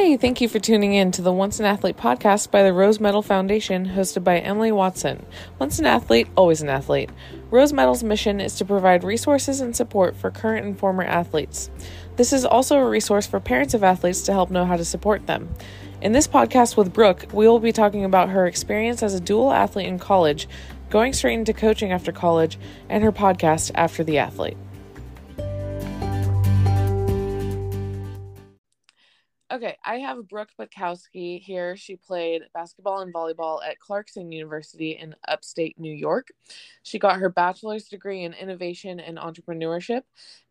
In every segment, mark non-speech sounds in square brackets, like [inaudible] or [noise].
Hey, thank you for tuning in to the Once an Athlete podcast by the Rose Medal Foundation, hosted by Emily Watson. Once an athlete, always an athlete. Rose Medal's mission is to provide resources and support for current and former athletes. This is also a resource for parents of athletes to help know how to support them. In this podcast with Brooke, we will be talking about her experience as a dual athlete in college, going straight into coaching after college, and her podcast, After the Athlete. Okay, I have Brooke Butkovsky here. She played basketball and volleyball at Clarkson University in upstate New York. She got her bachelor's degree in innovation and entrepreneurship,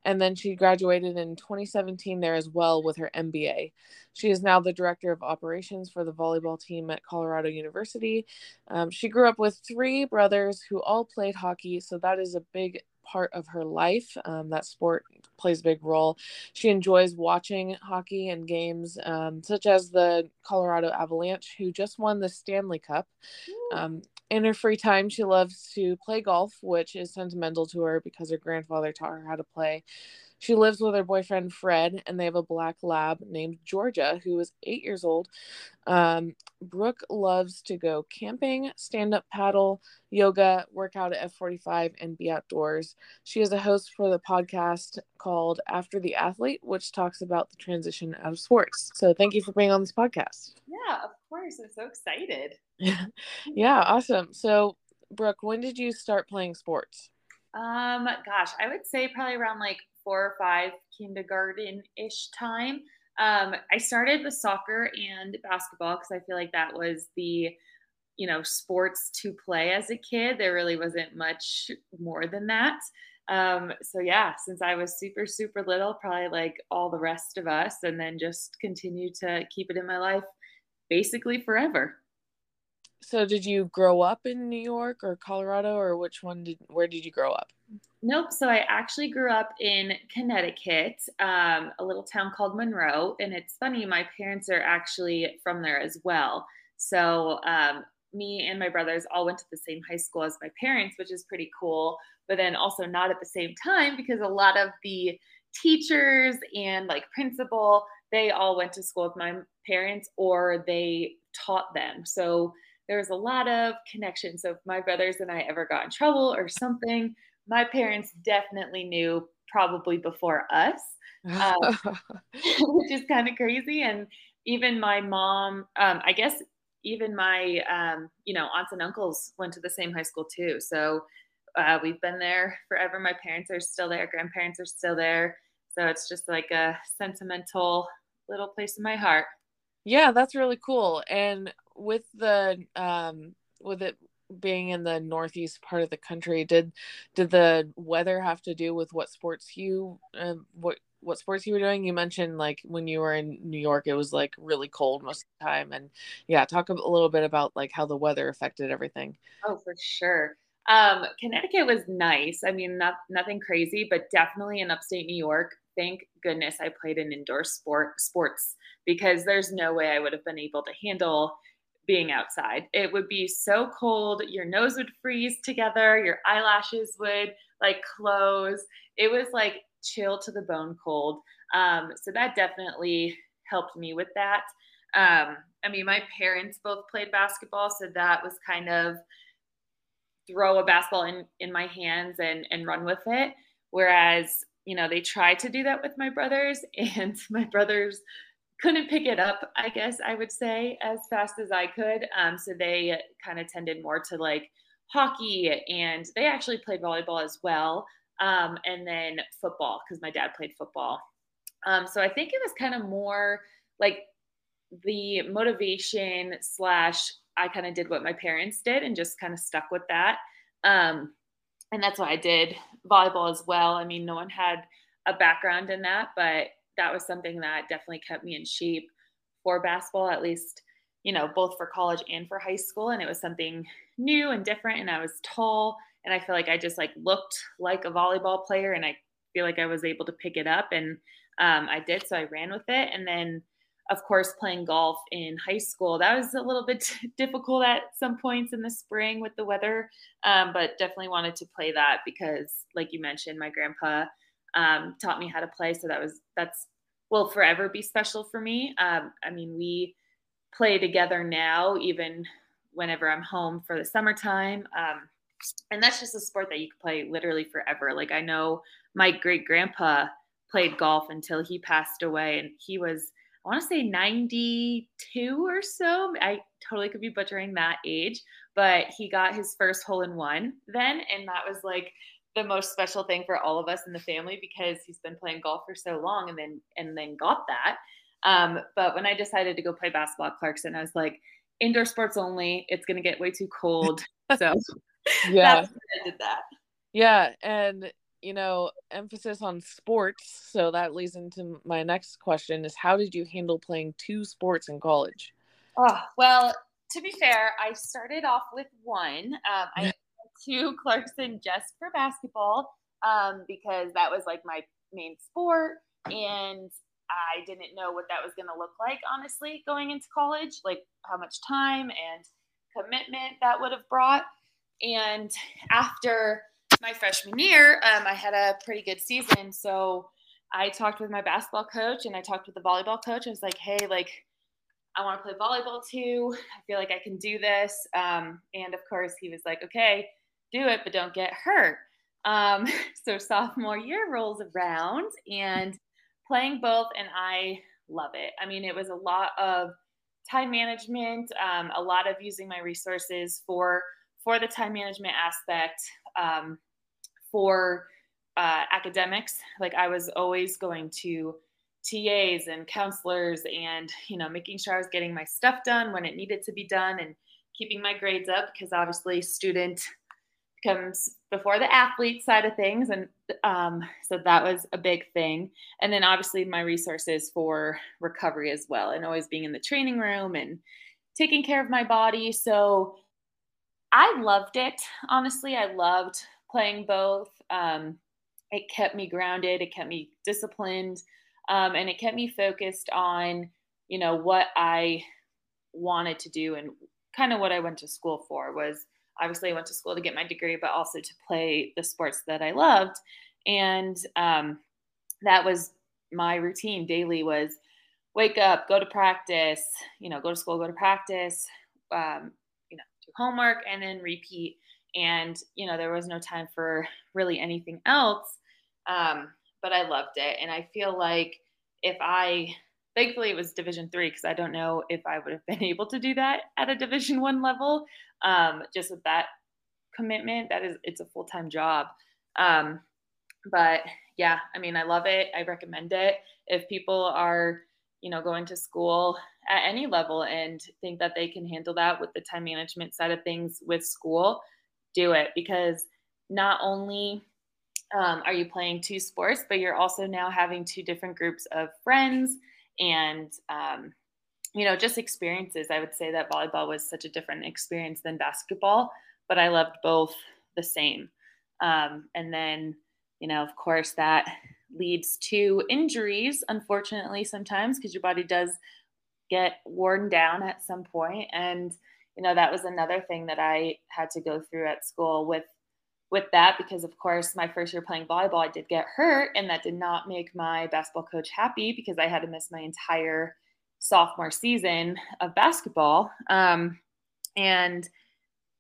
and then she graduated in 2017 there as well with her MBA. She is now the director of operations for the volleyball team at Colorado University. Um, she grew up with three brothers who all played hockey, so that is a big part of her life. Um, that sport plays a big role. She enjoys watching hockey and games um, such as the Colorado Avalanche, who just won the Stanley Cup. Um, in her free time, she loves to play golf, which is sentimental to her because her grandfather taught her how to play. She lives with her boyfriend Fred, and they have a black lab named Georgia, who is eight years old. Um, Brooke loves to go camping, stand up paddle, yoga, work out at F45, and be outdoors. She is a host for the podcast called After the Athlete, which talks about the transition out of sports. So thank you for being on this podcast. Yeah, of course. I'm so excited. [laughs] yeah, awesome. So, Brooke, when did you start playing sports? Um, gosh, I would say probably around like four or five kindergarten ish time. Um, I started with soccer and basketball because I feel like that was the you know sports to play as a kid. There really wasn't much more than that. Um, so yeah, since I was super super little, probably like all the rest of us, and then just continue to keep it in my life basically forever. So did you grow up in New York or Colorado or which one did where did you grow up? Nope. So I actually grew up in Connecticut, um, a little town called Monroe. And it's funny, my parents are actually from there as well. So um, me and my brothers all went to the same high school as my parents, which is pretty cool. But then also not at the same time because a lot of the teachers and like principal, they all went to school with my parents or they taught them. So there was a lot of connection. So if my brothers and I ever got in trouble or something, my parents definitely knew probably before us, um, [laughs] [laughs] which is kind of crazy. And even my mom, um, I guess even my um, you know aunts and uncles went to the same high school too. So uh, we've been there forever. My parents are still there. Grandparents are still there. So it's just like a sentimental little place in my heart. Yeah, that's really cool. And with the um with it being in the northeast part of the country, did did the weather have to do with what sports you uh, what what sports you were doing? You mentioned like when you were in New York, it was like really cold most of the time, and yeah, talk a little bit about like how the weather affected everything. Oh, for sure. Um, Connecticut was nice. I mean, not nothing crazy, but definitely in upstate New York. Thank goodness I played in indoor sport sports because there's no way I would have been able to handle being outside. It would be so cold, your nose would freeze together, your eyelashes would like close. It was like chill to the bone cold. Um, so that definitely helped me with that. Um, I mean, my parents both played basketball, so that was kind of throw a basketball in in my hands and and run with it. Whereas, you know, they tried to do that with my brothers, [laughs] and my brothers couldn't pick it up, I guess I would say, as fast as I could. Um, so they kind of tended more to like hockey, and they actually played volleyball as well, um, and then football because my dad played football. Um, so I think it was kind of more like the motivation slash I kind of did what my parents did and just kind of stuck with that. Um, and that's why I did volleyball as well. I mean, no one had a background in that, but that was something that definitely kept me in shape for basketball, at least, you know, both for college and for high school. And it was something new and different. And I was tall. And I feel like I just like looked like a volleyball player. And I feel like I was able to pick it up. And um, I did. So I ran with it. And then, of course, playing golf in high school, that was a little bit [laughs] difficult at some points in the spring with the weather. Um, but definitely wanted to play that because, like you mentioned, my grandpa um, taught me how to play. So that was that's will forever be special for me. Um, I mean, we play together now, even whenever I'm home for the summertime. Um, and that's just a sport that you can play literally forever. Like I know my great grandpa played golf until he passed away, and he was I want to say 92 or so. I totally could be butchering that age, but he got his first hole in one then, and that was like the most special thing for all of us in the family because he's been playing golf for so long and then and then got that. Um, but when I decided to go play basketball at Clarkson, I was like, indoor sports only. It's gonna get way too cold. [laughs] So [laughs] yeah, I did that. Yeah, and you know, emphasis on sports. So that leads into my next question: is how did you handle playing two sports in college? Oh well, to be fair, I started off with one. Um, I to Clarkson just for basketball um, because that was like my main sport, and I didn't know what that was going to look like, honestly, going into college, like how much time and commitment that would have brought. And after my freshman year, um, I had a pretty good season. So I talked with my basketball coach and I talked with the volleyball coach. I was like, hey, like, I want to play volleyball too. I feel like I can do this. Um, and of course, he was like, okay, do it, but don't get hurt. Um, [laughs] so sophomore year rolls around and playing both, and I love it. I mean, it was a lot of time management, um, a lot of using my resources for for the time management aspect, um, for uh, academics. Like I was always going to TAs and counselors, and you know, making sure I was getting my stuff done when it needed to be done, and keeping my grades up because obviously student comes before the athlete side of things and um, so that was a big thing. And then obviously my resources for recovery as well and always being in the training room and taking care of my body. So i loved it honestly. I loved playing both. Um, it kept me grounded it kept me disciplined um, and it kept me focused on you know what i wanted to do and kind of what i went to school for was obviously I went to school to get my degree, but also to play the sports that I loved. And um, that was my routine daily was wake up, go to practice, you know, go to school, go to practice, um, you know, do homework and then repeat. And, you know, there was no time for really anything else. Um, but I loved it. And I feel like if I thankfully it was division three because i don't know if i would have been [laughs] able to do that at a division one level. Um, just with that commitment that is it's a full-time job. Um, but yeah i mean i love it. I recommend it. If people are you know going to school at any level and think that they can handle that with the time management side of things with school do it. Because not only um, are you playing two sports but you're also now having two different groups of friends and um, you know just experiences. I would say that volleyball was such a different experience than basketball but i loved both the same. Um, and then you know of course that leads to injuries unfortunately sometimes because your body does get worn down at some point. And you know that was another thing that i had to go through at school with with that because of course my first year playing volleyball i did get hurt and that did not make my basketball coach happy because i had to miss my entire sophomore season of basketball. Um, and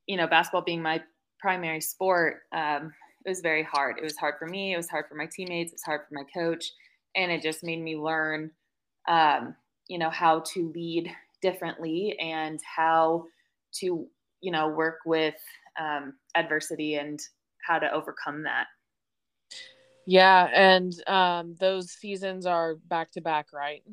you know basketball being my primary sport um, it was very hard. It was hard for me it was hard for my teammates it was hard for my coach and it just made me learn um, you know how to lead differently and how to you know work with um, adversity and how to overcome that. Yeah, and um, those seasons are back to back, right?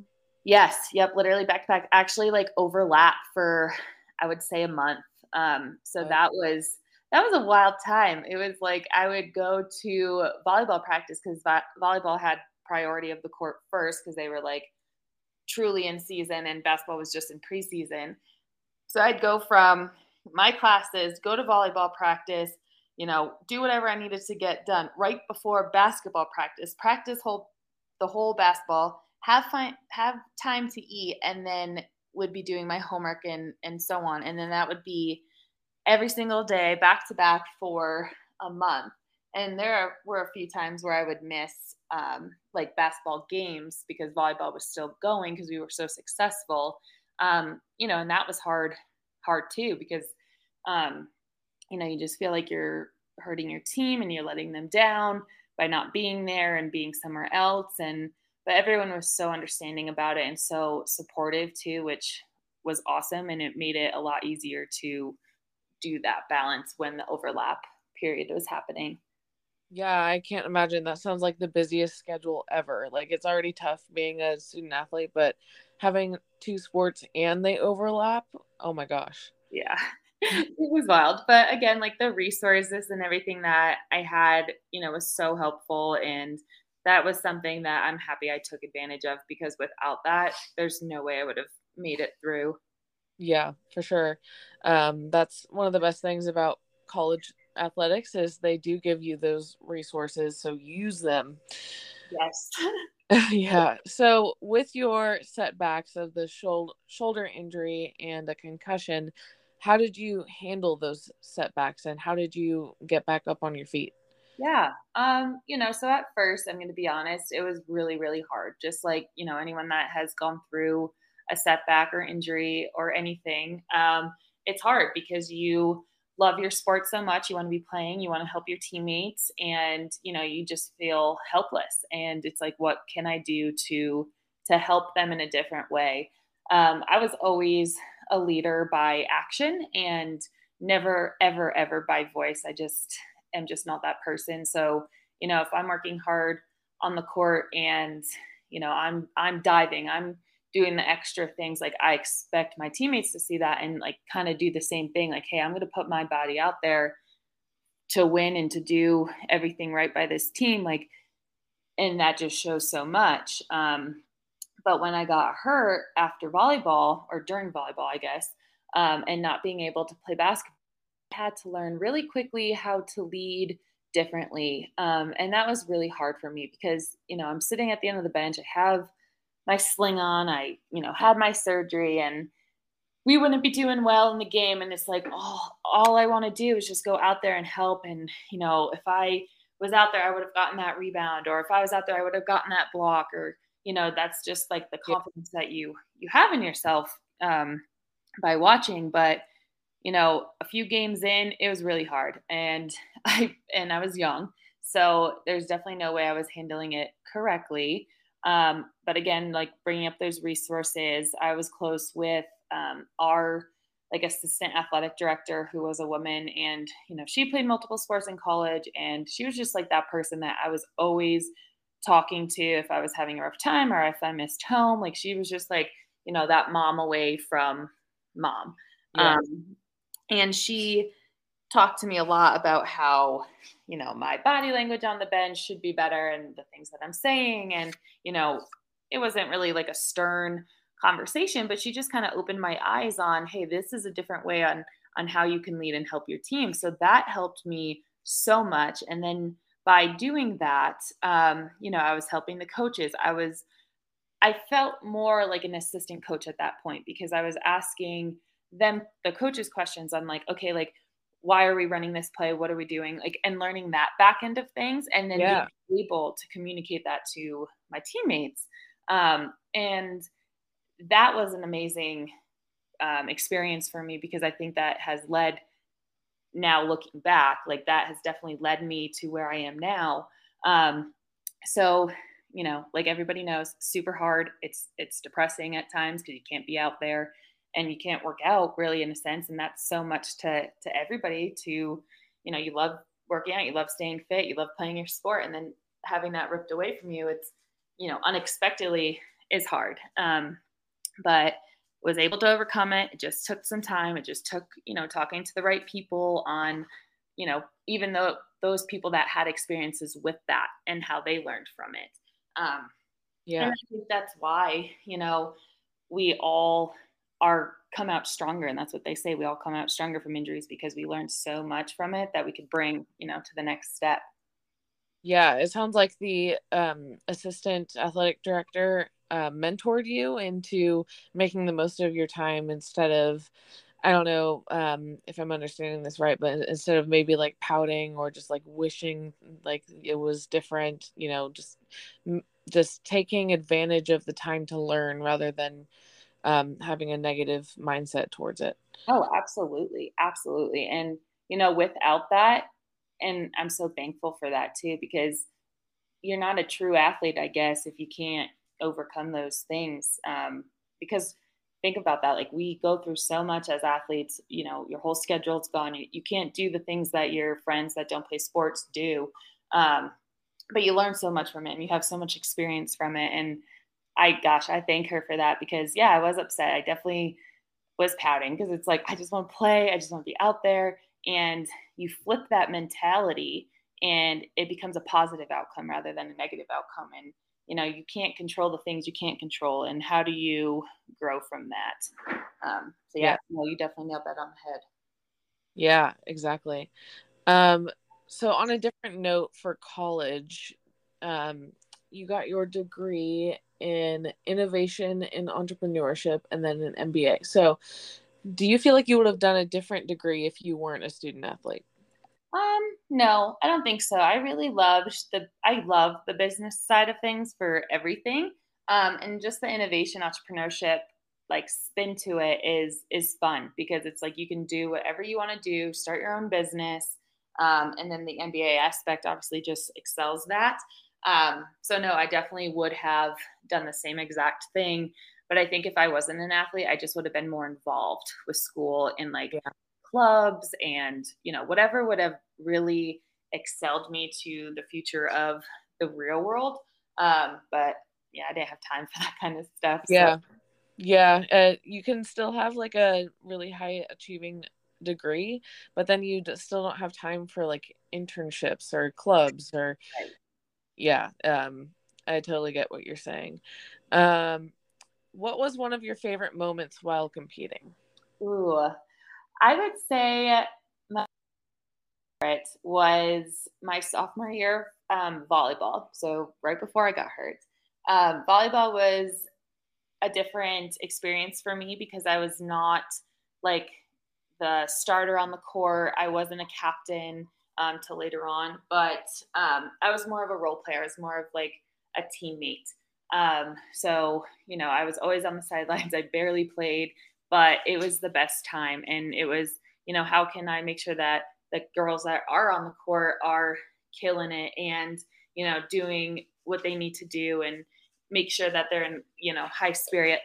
Yes, yep, literally back to back. Actually, like overlap for I would say a month. Um, so okay. that was that was a wild time. It was like I would go to volleyball practice because vo- volleyball had priority of the court first because they were like truly in season and basketball was just in preseason. So I'd go from my classes, go to volleyball practice, you know, do whatever I needed to get done right before basketball practice, practice whole the whole basketball, have fine, have time to eat, and then would be doing my homework and and so on. And then that would be every single day, back to back for a month. And there were a few times where I would miss um, like basketball games because volleyball was still going because we were so successful. Um, you know, and that was hard, hard too because, um, you know, you just feel like you're hurting your team and you're letting them down by not being there and being somewhere else. And but everyone was so understanding about it and so supportive too, which was awesome. And it made it a lot easier to do that balance when the overlap period was happening. Yeah, I can't imagine. That sounds like the busiest schedule ever. Like it's already tough being a student athlete, but having two sports and they overlap, oh my gosh. Yeah. [laughs] it was wild. But again, like the resources and everything that I had, you know, was so helpful and that was something that I'm happy I took advantage of because without that, there's no way I would have made it through. Yeah, for sure. Um, that's one of the best things about college athletics is they do give you those resources, so use them. Yes. [laughs] [laughs] yeah. So with your setbacks of the shoulder shoulder injury and a concussion, how did you handle those setbacks and how did you get back up on your feet? Yeah. Um, you know, so at first, I'm going to be honest, it was really, really hard. Just like, you know, anyone that has gone through a setback or injury or anything, um, it's hard because you love your sport so much. You want to be playing, you want to help your teammates, and, you know, you just feel helpless. And it's like, what can I do to, to help them in a different way? Um, I was always a leader by action and never, ever, ever by voice. I just, am just not that person. So, you know, if I'm working hard on the court and, you know, I'm I'm diving, I'm doing the extra things like I expect my teammates to see that and like kind of do the same thing like hey, I'm to put my body out there to win and to do everything right by this team like and that just shows so much um but when I got hurt after volleyball or during volleyball, I guess, um, and not being able to play basketball I had to learn really quickly how to lead differently. Um, and that was really hard for me because, you know, I'm sitting at the end of the bench. I have my sling on. I, you know, had my surgery and we wouldn't be doing well in the game. And it's like, oh, all I want to do is just go out there and help. And, you know, if I was out there, I would have gotten that rebound. Or if I was out there, I would have gotten that block. Or, you know, that's just like the confidence yeah. that you you have in yourself um, by watching. But you know, a few games in, it was really hard, and [laughs] I and I was young, so there's definitely no way I was handling it correctly. Um, but again, like bringing up those resources, I was close with um, our like assistant athletic director who was a woman and you know she played multiple sports in college and she was just like that person that i was always talking to if i was having a rough time or if i missed home like she was just like you know that mom away from mom. Yeah. um, and she talked to me a lot about how you know my body language on the bench should be better and the things that i'm saying and you know it wasn't really like a stern conversation but she just kind of opened my eyes on hey this is a different way on on how you can lead and help your team. So that helped me so much. And then by doing that um, you know i was helping the coaches. I was i felt more like an assistant coach at that point because i was asking them the coaches questions on like okay like why are we running this play? What are we doing? Like and learning that back end of things and then yeah. being able to communicate that to my teammates. Um, and that was an amazing um, experience for me because i think that has led now looking back like that has definitely led me to where i am now. Um, so you know like everybody knows super hard. It's it's depressing at times because you can't be out there and you can't work out really in a sense. And that's so much to to everybody to you know you love working out you love staying fit you love playing your sport and then having that ripped away from you it's you know unexpectedly is hard. Um, but was able to overcome it. It just took some time. It just took you know talking to the right people on you know even though those people that had experiences with that and how they learned from it. Um, yeah. and i think that's why you know we all are come out stronger and that's what they say. We all come out stronger from injuries because we learned so much from it that we could bring you know to the next step yeah it sounds like the um, assistant athletic director uh, mentored you into making the most of your time instead of I don't know um, if I'm understanding this right, but instead of maybe like pouting or just like wishing like it was different, you know, just just taking advantage of the time to learn rather than um, having a negative mindset towards it. Oh, absolutely, absolutely, and you know, without that, and I'm so thankful for that too because you're not a true athlete, I guess, if you can't overcome those things. Um, because think about that like we go through so much as athletes you know your whole schedule's gone you, you can't do the things that your friends that don't play sports do um, but you learn so much from it and you have so much experience from it and i gosh i thank her for that because yeah i was upset i definitely was pouting because it's like i just want to play i just want to be out there and you flip that mentality and it becomes a positive outcome rather than a negative outcome. And you know you can't control the things you can't control. And how do you grow from that? Um, so yeah, yeah. no you definitely nailed that on the head. Yeah exactly. Um, so on a different note for college um, you got your degree in innovation in entrepreneurship and then an mba so do you feel like you would have done a different degree if you weren't a student athlete um, no, I don't think so. I really love the I love the business side of things for everything. Um, and just the innovation entrepreneurship like spin to it is is fun because it's like you can do whatever you want to do, start your own business. Um, and then the MBA aspect obviously just excels that. Um, so no, I definitely would have done the same exact thing. But I think if I wasn't an athlete, I just would have been more involved with school and like yeah clubs and you know whatever would have really excelled me to the future of the real world um, but yeah i didn't have time [laughs] for that kind of stuff so. yeah yeah uh, you can still have like a really high achieving degree but then you still don't have time for like internships or clubs or right. yeah um i totally get what you're saying um what was one of your favorite moments while competing ooh I would say my favorite was my sophomore year um, volleyball. So right before I got hurt, um, volleyball was a different experience for me because I was not like the starter on the court. I wasn't a captain um, till later on, but um, I was more of a role player. I was more of like a teammate. Um, so you know, I was always on the sidelines. I barely played but it was the best time. And it was, you know, how can I make sure that the girls that are on the court are killing it and, you know, doing what they need to do and make sure that they're in, you know, high spirit,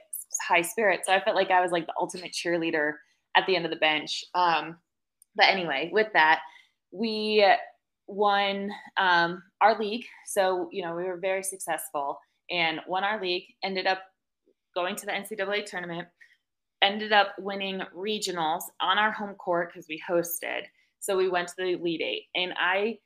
high spirit. So I felt like I was like the ultimate cheerleader at the end of the bench. Um, but anyway, with that, we won um, our league. So, you know, we were very successful and won our league, ended up going to the NCAA tournament ended up winning regionals on our home court because we hosted. So we went to the Elite Eight, and I,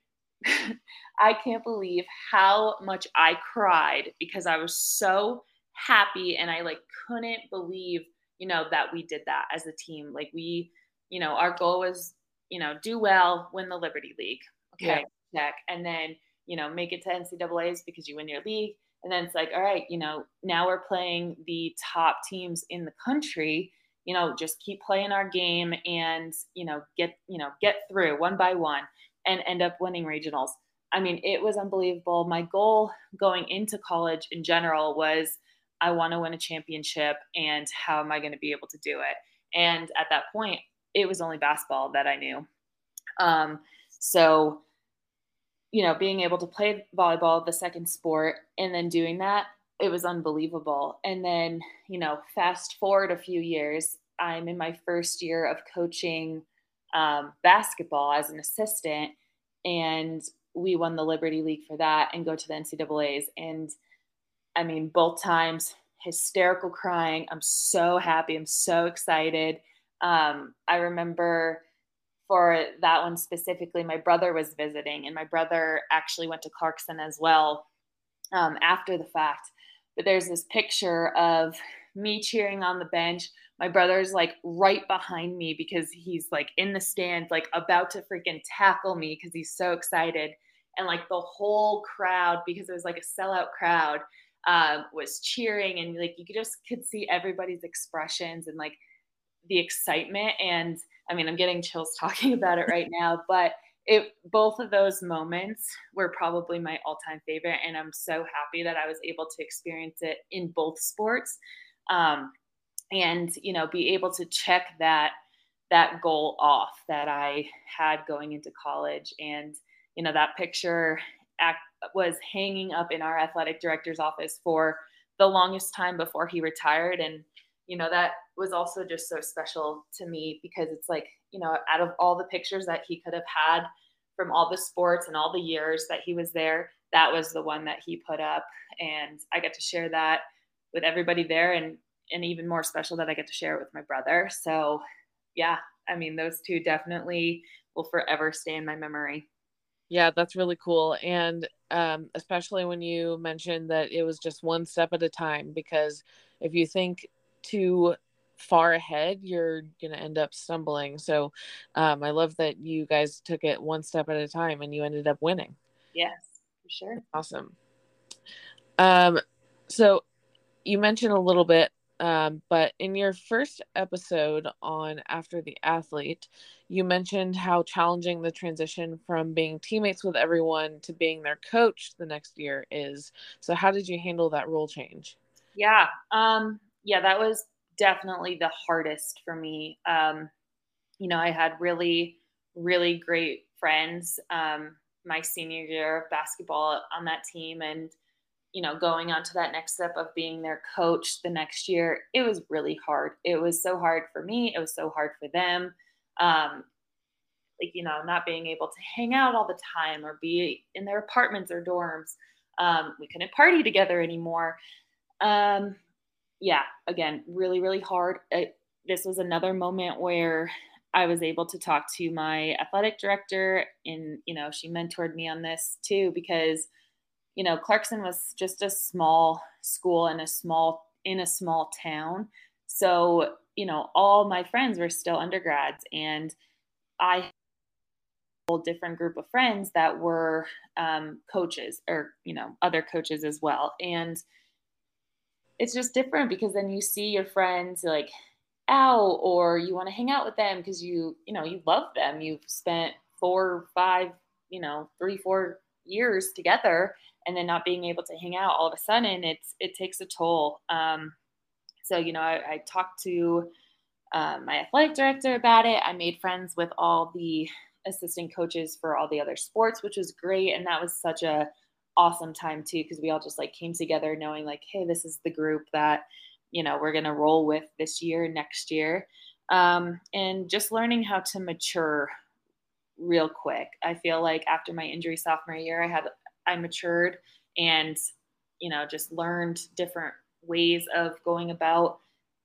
[laughs] I can't believe how much I cried because I was so happy, and I like couldn't believe, you know, that we did that as a team. Like we, you know, our goal was, you know, do well, win the Liberty League. Okay, yeah. check, and then you know, make it to NCAA's because you win your league and then it's like, all right, you know, now we're playing the top teams in the country. You know, just keep playing our game and, you know, get, you know, get through one by one and end up winning regionals. I mean, it was unbelievable. My goal going into college in general was I want to win a championship and how am I going to be able to do it? And at that point, it was only basketball that I knew. Um, so you know, being able to play volleyball, the second sport, and then doing that, it was unbelievable. And then, you know, fast forward a few years, I'm in my first year of coaching um, basketball as an assistant, and we won the Liberty League for that and go to the NCAA's. And I mean, both times, hysterical crying. I'm so happy. I'm so excited. Um, I remember for that one specifically, my brother was visiting, and my brother actually went to Clarkson as well um, after the fact. But there's this picture of me cheering on the bench. My brother's like right behind me because he's like in the stands, like about to freaking tackle me because he's so excited. And like the whole crowd, because it was like a sellout crowd, um, was cheering, and like you just could see everybody's expressions and like the excitement and I mean, I'm getting chills [laughs] talking about it right now, but it both of those moments were probably my all-time favorite and i'm so happy that i was able to experience it in both sports um, and you know be able to check that that goal off that i had going into college. And you know that picture act, was hanging up in our athletic director's office for the longest time before he retired and you know that was also just so special to me because it's like you know out of all the pictures that he could have had from all the sports and all the years that he was there that was the one that he put up. And i get to share that with everybody there and and even more special that i get to share it with my brother. So yeah i mean those two definitely will forever stay in my memory. Yeah that's really cool. And um, especially when you mentioned that it was just one step at a time because if you think too far ahead, you're going to end up stumbling. So um, I love that you guys took it one step at a time and you ended up winning. Yes, for sure. Awesome. Um, so you mentioned a little bit, um, but in your first episode on After the Athlete, you mentioned how challenging the transition from being teammates with everyone to being their coach the next year is. So, how did you handle that role change? Yeah. Um, yeah, that was definitely the hardest for me. Um, you know, I had really, really great friends um, my senior year of basketball on that team. And, you know, going on to that next step of being their coach the next year, it was really hard. It was so hard for me. It was so hard for them. Um, like, you know, not being able to hang out all the time or be in their apartments or dorms. Um, we couldn't party together anymore. Um, yeah, again, really, really hard. It, this was another moment where I was able to talk to my athletic director, and you know, she mentored me on this too because you know Clarkson was just a small school in a small in a small town, so you know all my friends were still undergrads, and I had a whole different group of friends that were um, coaches or you know other coaches as well, and it's just different because then you see your friends like out or you want to hang out with them because you you know you love them. You've spent four five you know three four years together and then not being able to hang out all of a sudden it's it takes a toll. Um, so you know i, I talked to um, my athletic director about it. I made friends with all the assistant coaches for all the other sports which was great and that was such a awesome time too because we all just like came together knowing like hey this is the group that you know we're going to roll with this year next year. Um, and just learning how to mature real quick. I feel like after my injury sophomore year i had i matured and you know just learned different ways of going about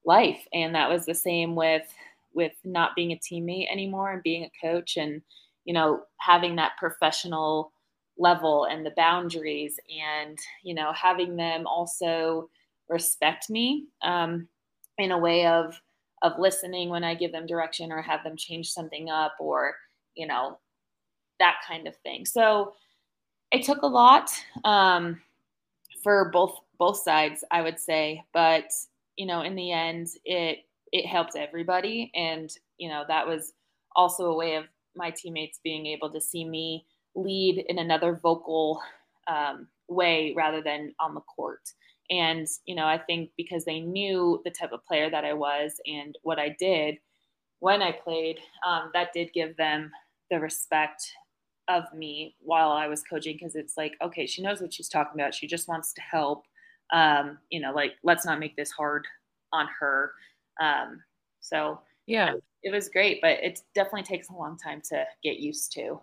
life. And that was the same with with not being a teammate anymore and being a coach and you know having that professional level and the boundaries and you know having them also respect me um, in a way of of listening when i give them direction or have them change something up or you know that kind of thing. So it took a lot um, for both both sides i would say but you know in the end it it helped everybody and you know that was also a way of my teammates being able to see me lead in another vocal um, way rather than on the court. And, you know, I think because they knew the type of player that I was and what I did when I played, um, that did give them the respect of me while I was coaching because it's like, okay, she knows what she's talking about. She just wants to help. Um, you know, like, let's not make this hard on her. Um, so, yeah, it was great, but it definitely takes a long time to get used to.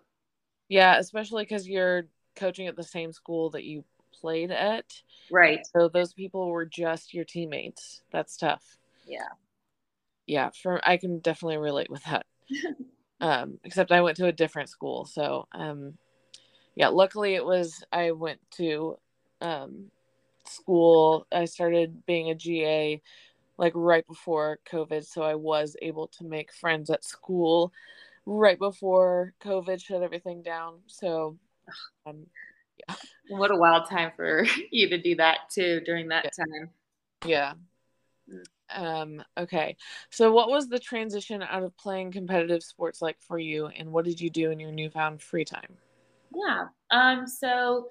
Yeah, especially because you're coaching at the same school that you played at. Right. So those people were just your teammates. That's tough. Yeah. Yeah, for I can definitely relate with that. [laughs] um, except I went to a different school, so um, yeah. Luckily, it was I went to um, school. I started being a GA like right before COVID, so I was able to make friends at school right before COVID shut everything down. So, um, yeah. What a wild time for [laughs] you to do that too during that yeah. time. Yeah. Mm. Um, okay. So what was the transition out of playing competitive sports like for you and what did you do in your newfound free time? Yeah. Um, so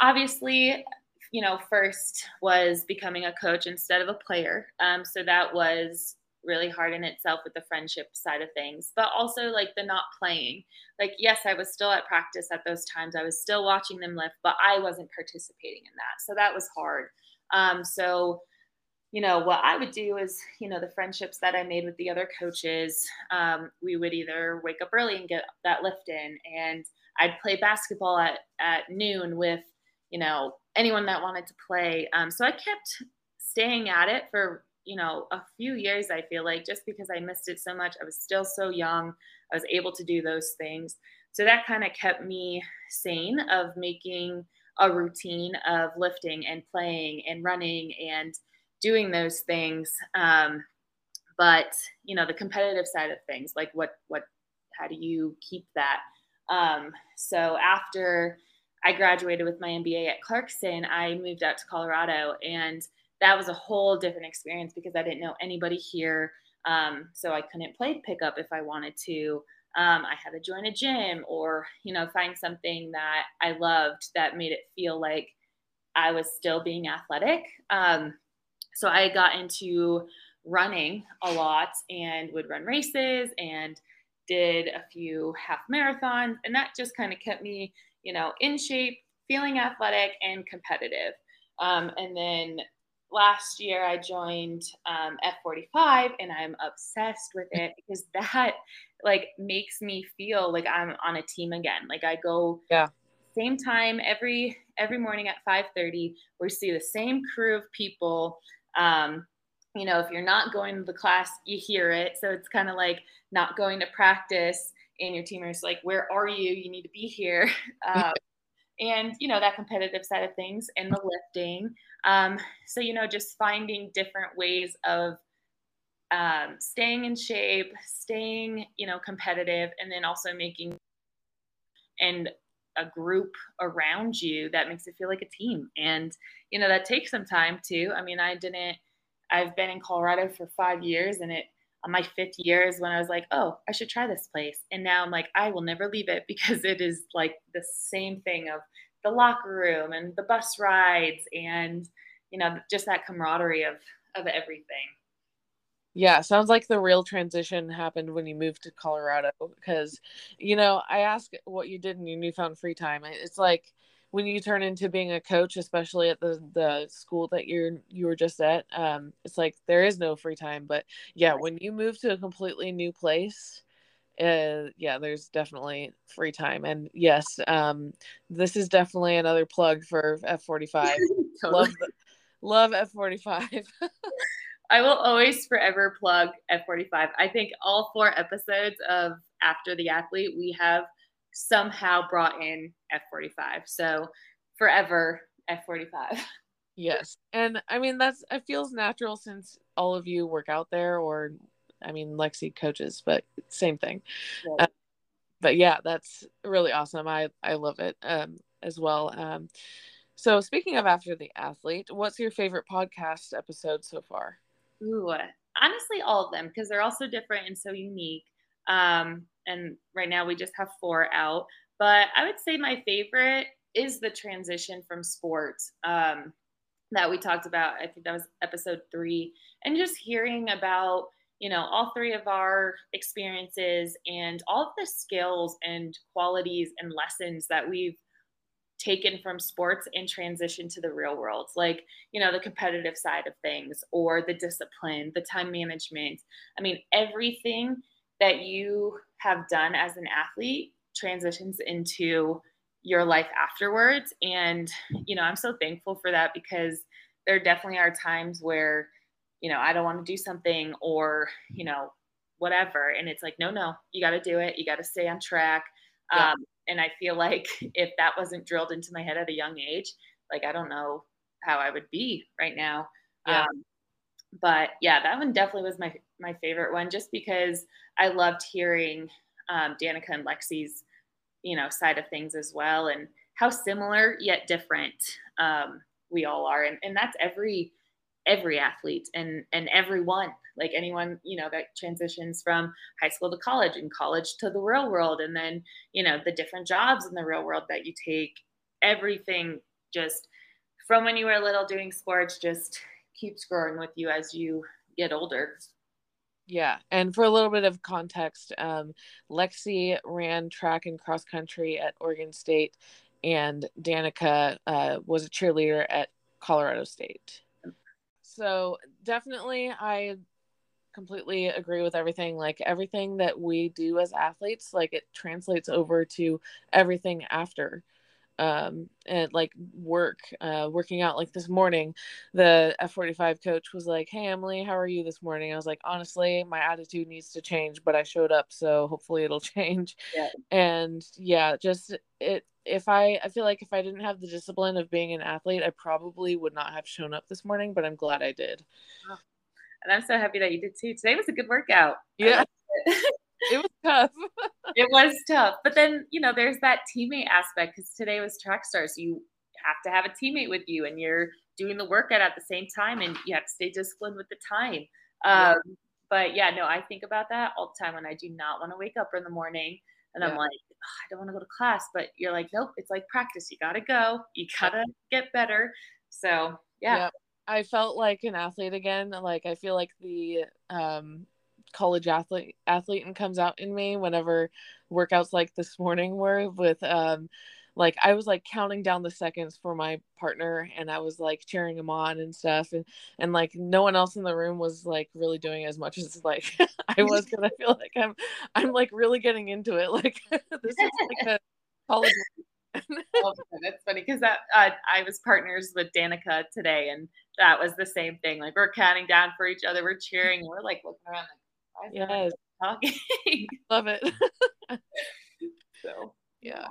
obviously, you know, first was becoming a coach instead of a player. Um, so that was really hard in itself with the friendship side of things, but also like the not playing. Like, yes, I was still at practice at those times. I was still watching them lift, but I wasn't participating in that. So that was hard. Um, so, you know, what I would do is, you know, the friendships that I made with the other coaches, um, we would either wake up early and get that lift in, and I'd play basketball at, at noon with, you know, anyone that wanted to play. Um, so I kept staying at it for you know, a few years, I feel like, just because I missed it so much. I was still so young. I was able to do those things. So that kind of kept me sane of making a routine of lifting and playing and running and doing those things. Um, but you know, the competitive side of things, like what what how do you keep that? Um, so after I graduated with my MBA at Clarkson, I moved out to Colorado and that was a whole different experience because I didn't know anybody here. Um, so I couldn't play pickup if I wanted to. Um, I had to join a gym or, you know, find something that I loved that made it feel like I was still being athletic. Um, so I got into running a lot and would run races and did a few half marathons. And that just kind of kept me, you know, in shape, feeling athletic and competitive. Um, and then last year I joined um, F45 and I'm obsessed with it [laughs] because that like makes me feel like I'm on a team again. Like I go yeah same time every every morning at 5:30. We see the same crew of people. Um, you know, if you're not going to the class, you hear it. So it's kind of like not going to practice, and your teammates like, "Where are you? You need to be here." [laughs] Um, [laughs] and you know that competitive side of things and the lifting um, so you know just finding different ways of um, staying in shape staying you know competitive and then also making and a group around you that makes it feel like a team and you know that takes some time too i mean i didn't i've been in colorado for five years and it on my fifth year is when I was like, oh, I should try this place. And now I'm like, I will never leave it [laughs] because it is like the same thing of the locker room and the bus rides and, you know, just that camaraderie of, of everything. Yeah, sounds like the real transition happened when you moved to Colorado because, you know, I ask what you did in your newfound free time. It's like, when you turn into being a coach, especially at the the school that you're you were just at, um, it's like there is no free time. But yeah, when you move to a completely new place, uh, yeah, there's definitely free time. And yes, um, this is definitely another plug for F45. [laughs] totally. Love love F45. [laughs] I will always forever plug F45. I think all four episodes of After the Athlete, we have somehow brought in F45. So forever F45. Yes. And I mean, that's, it feels natural since all of you work out there, or I mean, Lexi coaches, but same thing. Uh, but yeah, that's really awesome. I, I love it um, as well. Um, so speaking of After the Athlete, what's your favorite podcast episode so far? Ooh, honestly, all of them because they're all so different and so unique. Um, and right now we just have four out. But I would say my favorite is the transition from sports um, that we talked about. I think that was episode three, and just hearing about you know all three of our experiences and all of the skills and qualities and lessons that we've taken from sports and transition to the real world like you know the competitive side of things or the discipline the time management i mean everything that you have done as an athlete transitions into your life afterwards. And, you know, I'm so thankful for that because there definitely are times where, you know, I don't want to do something or, you know, whatever. And it's like, no, no, you got to do it. You got to stay on track. Yeah. Um, and I feel like [laughs] if that wasn't drilled into my head at a young age, like, I don't know how I would be right now. Yeah. Um, but yeah, that one definitely was my my favorite one, just because I loved hearing um, Danica and Lexi's, you know, side of things as well, and how similar yet different um, we all are, and and that's every every athlete and and everyone like anyone you know that transitions from high school to college and college to the real world. And then you know the different jobs in the real world that you take everything just from when you were little doing sports just keeps growing with you as you get older. Yeah, and for a little bit of context, um, Lexi ran track and cross country at Oregon State, and Danica uh, was a cheerleader at Colorado State. So definitely, I completely agree with everything. Like everything that we do as athletes, like it translates over to everything after um, and like work, uh, working out. Like this morning, the F45 coach was like, Hey, Emily, how are you this morning? I was like, Honestly, my attitude needs to change, but I showed up, so hopefully it'll [laughs] change. Yeah. And yeah, just it, if I, I feel like if I didn't have the discipline of being an athlete, I probably would not have shown up this morning, but I'm glad I did. And I'm so happy that you did too. Today was a good workout. Yeah. [laughs] it was tough. [laughs] it was tough. But then, you know, there's that teammate aspect because today was track stars. So you have to have a teammate with you and you're doing the workout at the same time and you have to stay disciplined with the time. Um, yeah. But yeah, no, I think about that all the time when I do not want to wake up in the morning and yeah. I'm like, oh, I don't want to go to class. But you're like, nope, it's like practice. You got to go. You got to get better. So yeah. yeah. I felt like an athlete again. Like I feel like the um college athlete athlete and comes out in me whenever workouts like this morning were with um like I was like counting down the seconds for my partner and I was like cheering him on and stuff and and like no one else in the room was like really doing as much as like [laughs] I was because I feel like I'm I'm like really getting into it [laughs] like this is like a [laughs] college oh, that's funny because that uh, I was partners with Danica today and that was the same thing like we're counting down for each other we're cheering we're like looking around like yes. talking. Love it. so yeah.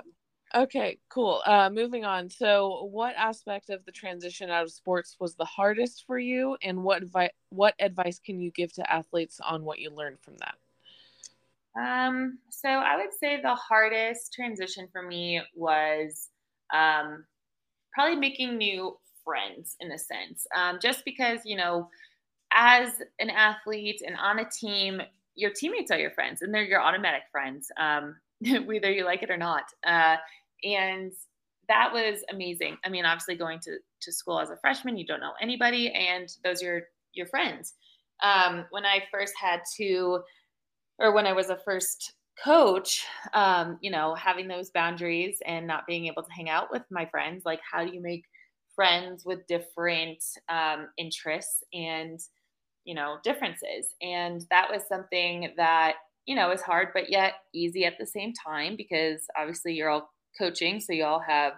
Okay, cool. Uh, moving on. So, what aspect of the transition out of sports was the hardest for you, and what vi- what advice can you give to athletes on what you learned from that? Um, so I would say the hardest transition for me was um, probably making new friends in a sense. Um, just because you know as an athlete and on a team, your teammates are your friends and they're your automatic friends, um, [laughs] whether you like it or not. Uh, and that was amazing. I mean, obviously going to, to school as a freshman, you don't know anybody and those are your, your friends. Um, when I first had to, or when I was a first coach, um, you know, having those boundaries and not being able to hang out with my friends, like how do you make friends with different um, interests and you know, differences. And that was something that, you know, is hard, but yet easy at the same time because obviously you're all coaching. So you all have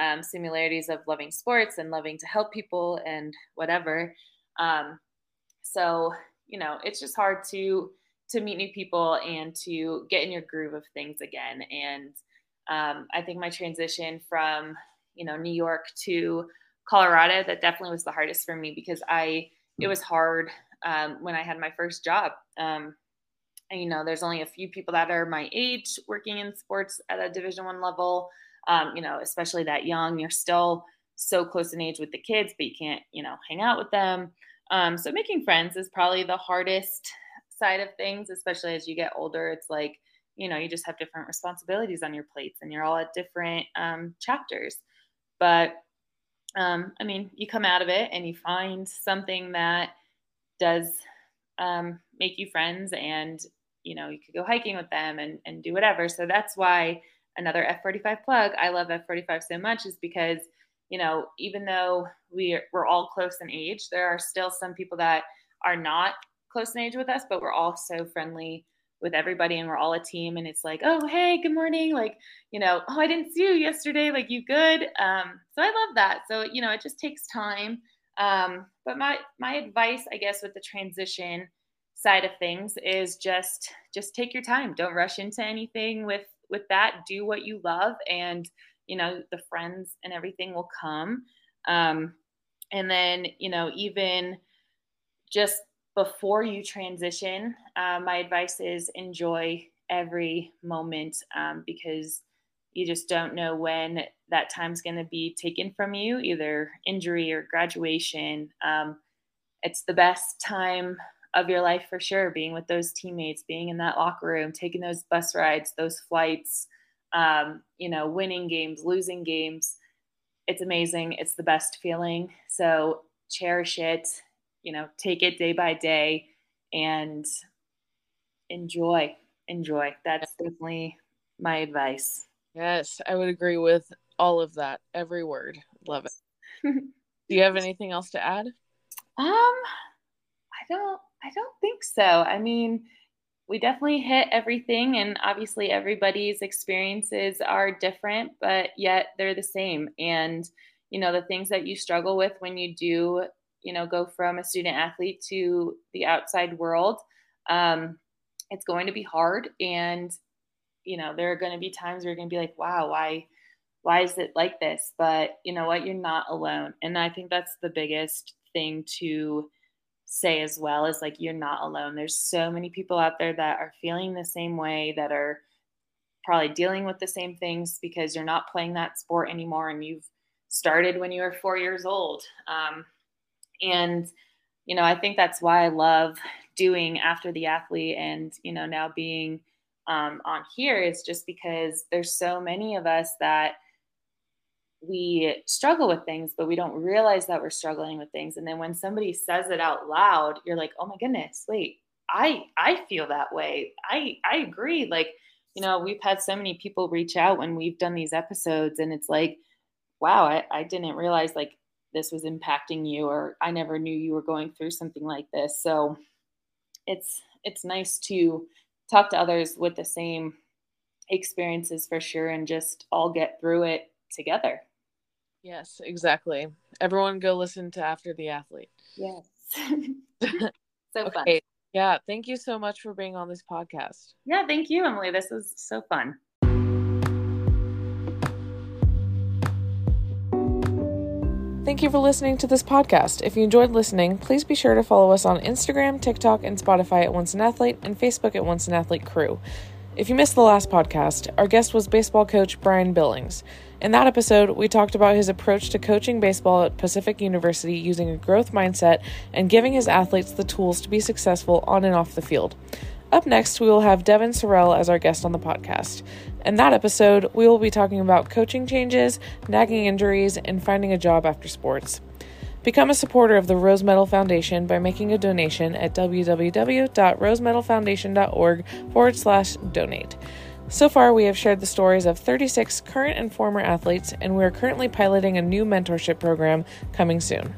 um, similarities of loving sports and loving to help people and whatever. Um, so, you know, it's just hard to to meet new people and to get in your groove of things again. And um, I think my transition from, you know, New York to Colorado, that definitely was the hardest for me because I it was hard um, when I had my first job. Um, you know, there's only a few people that are my age working in sports at a Division One level. Um, you know, especially that young, you're still so close in age with the kids, but you can't, you know, hang out with them. Um, so making friends is probably the hardest side of things, especially as you get older. It's like, you know, you just have different responsibilities on your plates and you're all at different um, chapters. But um, I mean, you come out of it and you find something that does um, make you friends and you know you could go hiking with them and, and do whatever. So that's why another f45 plug i love f45 so much is because you know even though we're, we're all close in age there are still some people that are not close in age with us but we're all so friendly with everybody and we're all a team. And it's like oh hey good morning. Like you know oh i didn't see you yesterday. Like you good? Um, so i love that. So you know it just takes time. Um, but my my advice i guess with the transition side of things is just just take your time. Don't rush into anything with with that. Do what you love and you know the friends and everything will come. Um, and then you know even just before you transition, uh, my advice is enjoy every moment um, because you just don't know when that time's going to be taken from you, either injury or graduation. Um, it's the best time of your life for sure being with those teammates being in that locker room taking those bus rides those flights um, you know winning games losing games. It's amazing. It's the best feeling. So cherish it you know take it day by day and enjoy enjoy. That's definitely my advice. Yes i would agree with all of that. Every word. Love it. [laughs] Do you have anything else to add? Um i don't I don't think so. I mean, we definitely hit everything, and obviously, everybody's experiences are different, but yet they're the same. And, you know, the things that you struggle with when you do, you know, go from a student athlete to the outside world, um, it's going to be hard. And, you know, there are going to be times where you're going to be like, wow, why? Why is it like this? But you know what? You're not alone. And I think that's the biggest thing to say as well is like you're not alone. There's so many people out there that are feeling the same way that are probably dealing with the same things because you're not playing that sport anymore and you've started when you were 4 years old. Um, and you know, I think that's why I love doing after the athlete and you know now being um, on here is just because there's so many of us that we struggle with things, but we don't realize that we're struggling with things. And then when somebody says it out loud, you're like, oh my goodness, wait, I I feel that way. I I agree. Like, you know, we've had so many people reach out when we've done these episodes, and it's like, wow, I, I didn't realize like this was impacting you, or I never knew you were going through something like this. So it's it's nice to talk to others with the same experiences for sure and just all get through it together. Yes, exactly. Everyone go listen to After the Athlete. Yes. [laughs] so okay. fun. Yeah, thank you so much for being on this podcast. Yeah, thank you, Emily. This was so fun. Thank you for listening to this podcast. If you enjoyed listening, please be sure to follow us on Instagram, TikTok, and Spotify at Once an Athlete and Facebook at Once an Athlete Crew. If you missed the last podcast, our guest was baseball coach Brian Billings. In that episode, we talked about his approach to coaching baseball at Pacific University using a growth mindset and giving his athletes the tools to be successful on and off the field. Up next, we will have Devin Sorrell as our guest on the podcast. In that episode, we will be talking about coaching changes, nagging injuries, and finding a job after sports. Become a supporter of the Rose Medal Foundation by making a donation at www.rosemedalfoundation.org forward slash donate. So far, we have shared the stories of 36 current and former athletes, and we are currently piloting a new mentorship program coming soon.